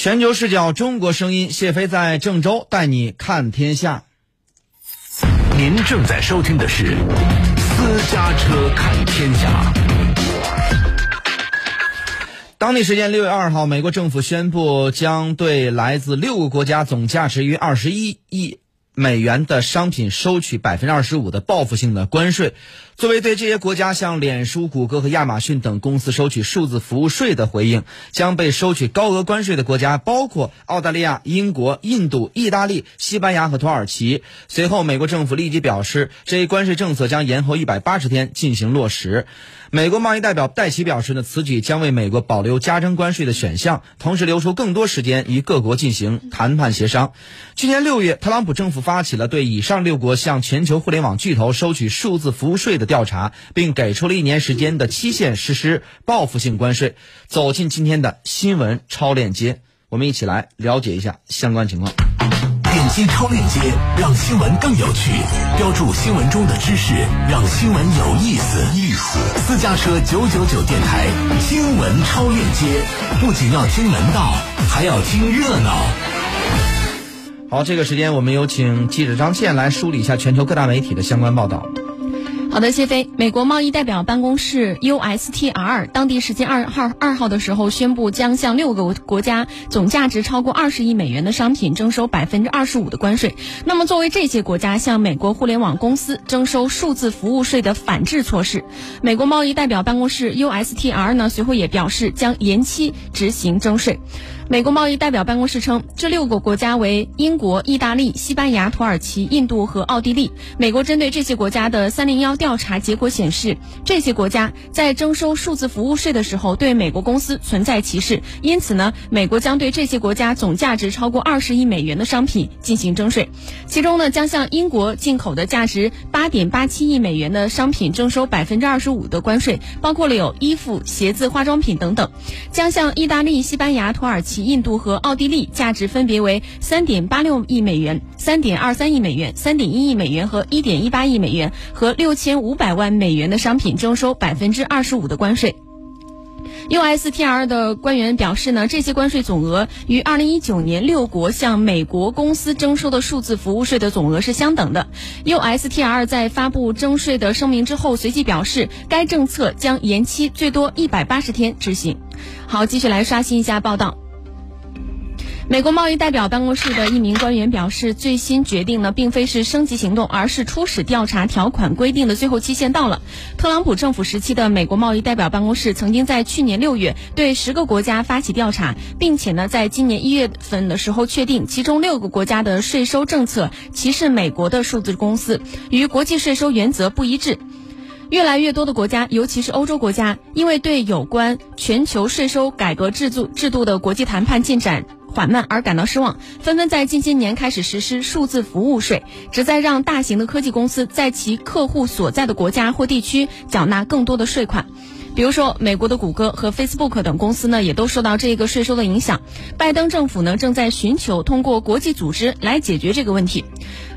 全球视角，中国声音，谢飞在郑州带你看天下。您正在收听的是《私家车看天下》。当地时间六月二号，美国政府宣布将对来自六个国家总价值约二十一亿。美元的商品收取百分之二十五的报复性的关税，作为对这些国家向脸书、谷歌和亚马逊等公司收取数字服务税的回应，将被收取高额关税的国家包括澳大利亚、英国、印度、意大利、西班牙和土耳其。随后，美国政府立即表示，这一关税政策将延后一百八十天进行落实。美国贸易代表戴奇表示呢，此举将为美国保留加征关税的选项，同时留出更多时间与各国进行谈判协商。去年六月，特朗普政府发起了对以上六国向全球互联网巨头收取数字服务税的调查，并给出了一年时间的期限实施报复性关税。走进今天的新闻超链接，我们一起来了解一下相关情况。点击超链接，让新闻更有趣；标注新闻中的知识，让新闻有意思。意思，私家车九九九电台新闻超链接，不仅要听门道，还要听热闹。好，这个时间我们有请记者张倩来梳理一下全球各大媒体的相关报道。好的，谢飞。美国贸易代表办公室 USTR 当地时间二号二号的时候宣布，将向六个国家总价值超过二十亿美元的商品征收百分之二十五的关税。那么，作为这些国家向美国互联网公司征收数字服务税的反制措施，美国贸易代表办公室 USTR 呢随后也表示将延期执行征税。美国贸易代表办公室称，这六个国家为英国、意大利、西班牙、土耳其、印度和奥地利。美国针对这些国家的“三零幺”调调查结果显示，这些国家在征收数字服务税的时候对美国公司存在歧视。因此呢，美国将对这些国家总价值超过二十亿美元的商品进行征税。其中呢，将向英国进口的价值八点八七亿美元的商品征收百分之二十五的关税，包括了有衣服、鞋子、化妆品等等。将向意大利、西班牙、土耳其。印度和奥地利价值分别为三点八六亿美元、三点二三亿美元、三点一亿美元和一点一八亿美元和六千五百万美元的商品征收百分之二十五的关税。USTR 的官员表示呢，这些关税总额与二零一九年六国向美国公司征收的数字服务税的总额是相等的。USTR 在发布征税的声明之后，随即表示该政策将延期最多一百八十天执行。好，继续来刷新一下报道。美国贸易代表办公室的一名官员表示，最新决定呢，并非是升级行动，而是初始调查条款规定的最后期限到了。特朗普政府时期的美国贸易代表办公室曾经在去年六月对十个国家发起调查，并且呢，在今年一月份的时候确定，其中六个国家的税收政策歧视美国的数字公司，与国际税收原则不一致。越来越多的国家，尤其是欧洲国家，因为对有关全球税收改革制度制度的国际谈判进展。缓慢而感到失望，纷纷在近些年开始实施数字服务税，旨在让大型的科技公司在其客户所在的国家或地区缴纳更多的税款。比如说，美国的谷歌和 Facebook 等公司呢，也都受到这个税收的影响。拜登政府呢，正在寻求通过国际组织来解决这个问题。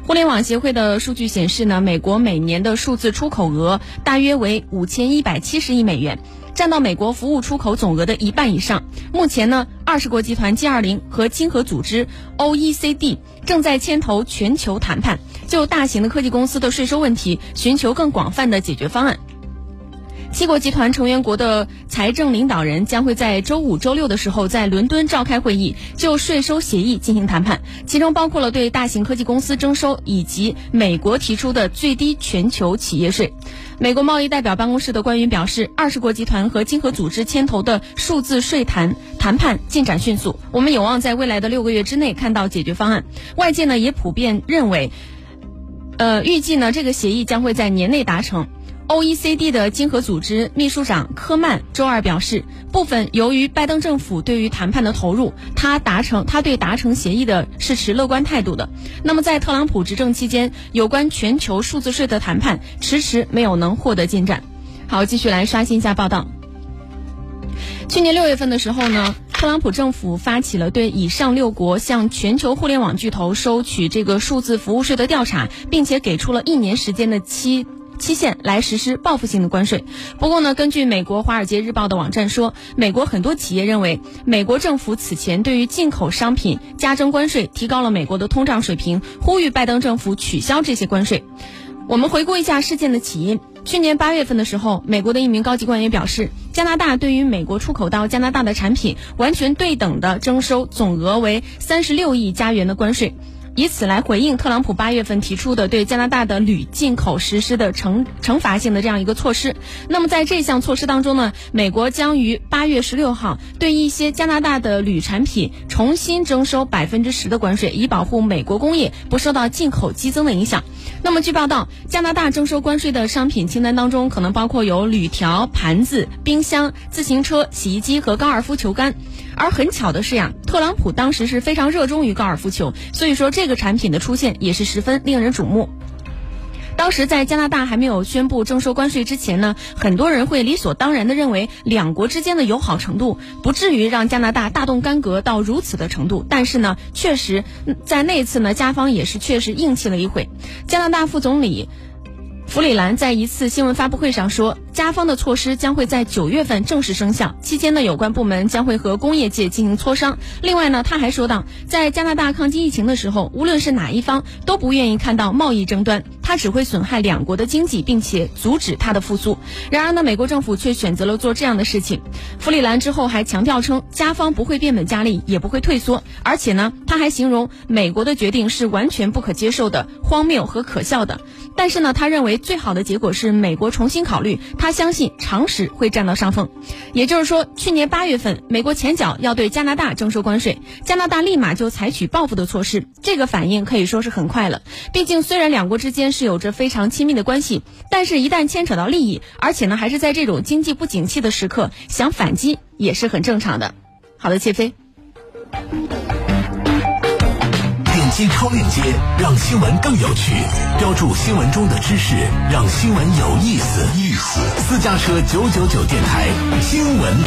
互联网协会的数据显示呢，美国每年的数字出口额大约为五千一百七十亿美元。占到美国服务出口总额的一半以上。目前呢，二十国集团 G20 和经合组织 OECD 正在牵头全球谈判，就大型的科技公司的税收问题寻求更广泛的解决方案。七国集团成员国的财政领导人将会在周五、周六的时候在伦敦召开会议，就税收协议进行谈判，其中包括了对大型科技公司征收以及美国提出的最低全球企业税。美国贸易代表办公室的官员表示，二十国集团和经合组织牵头的数字税谈谈判进展迅速，我们有望在未来的六个月之内看到解决方案。外界呢也普遍认为，呃，预计呢这个协议将会在年内达成。OECD 的经合组织秘书长科曼周二表示，部分由于拜登政府对于谈判的投入，他达成他对达成协议的是持乐观态度的。那么在特朗普执政期间，有关全球数字税的谈判迟迟没有能获得进展。好，继续来刷新一下报道。去年六月份的时候呢，特朗普政府发起了对以上六国向全球互联网巨头收取这个数字服务税的调查，并且给出了一年时间的期。期限来实施报复性的关税。不过呢，根据美国《华尔街日报》的网站说，美国很多企业认为，美国政府此前对于进口商品加征关税，提高了美国的通胀水平，呼吁拜登政府取消这些关税。我们回顾一下事件的起因。去年八月份的时候，美国的一名高级官员表示，加拿大对于美国出口到加拿大的产品，完全对等的征收总额为三十六亿加元的关税。以此来回应特朗普八月份提出的对加拿大的铝进口实施的惩惩罚性的这样一个措施。那么在这项措施当中呢，美国将于八月十六号对一些加拿大的铝产品重新征收百分之十的关税，以保护美国工业不受到进口激增的影响。那么据报道，加拿大征收关税的商品清单当中可能包括有铝条、盘子、冰箱、自行车、洗衣机和高尔夫球杆。而很巧的是呀，特朗普当时是非常热衷于高尔夫球，所以说这个产品的出现也是十分令人瞩目。当时在加拿大还没有宣布征收关税之前呢，很多人会理所当然的认为两国之间的友好程度不至于让加拿大大动干戈到如此的程度。但是呢，确实在那次呢，加方也是确实硬气了一回。加拿大副总理。弗里兰在一次新闻发布会上说，加方的措施将会在九月份正式生效。期间呢，有关部门将会和工业界进行磋商。另外呢，他还说到，在加拿大抗击疫情的时候，无论是哪一方都不愿意看到贸易争端，它只会损害两国的经济，并且阻止它的复苏。然而呢，美国政府却选择了做这样的事情。弗里兰之后还强调称，加方不会变本加厉，也不会退缩，而且呢，他还形容美国的决定是完全不可接受的、荒谬和可笑的。但是呢，他认为。最好的结果是美国重新考虑，他相信常识会占到上风。也就是说，去年八月份，美国前脚要对加拿大征收关税，加拿大立马就采取报复的措施，这个反应可以说是很快了。毕竟，虽然两国之间是有着非常亲密的关系，但是一旦牵扯到利益，而且呢还是在这种经济不景气的时刻，想反击也是很正常的。好的，谢飞。击超链接，让新闻更有趣；标注新闻中的知识，让新闻有意思。意思。私家车九九九电台新闻。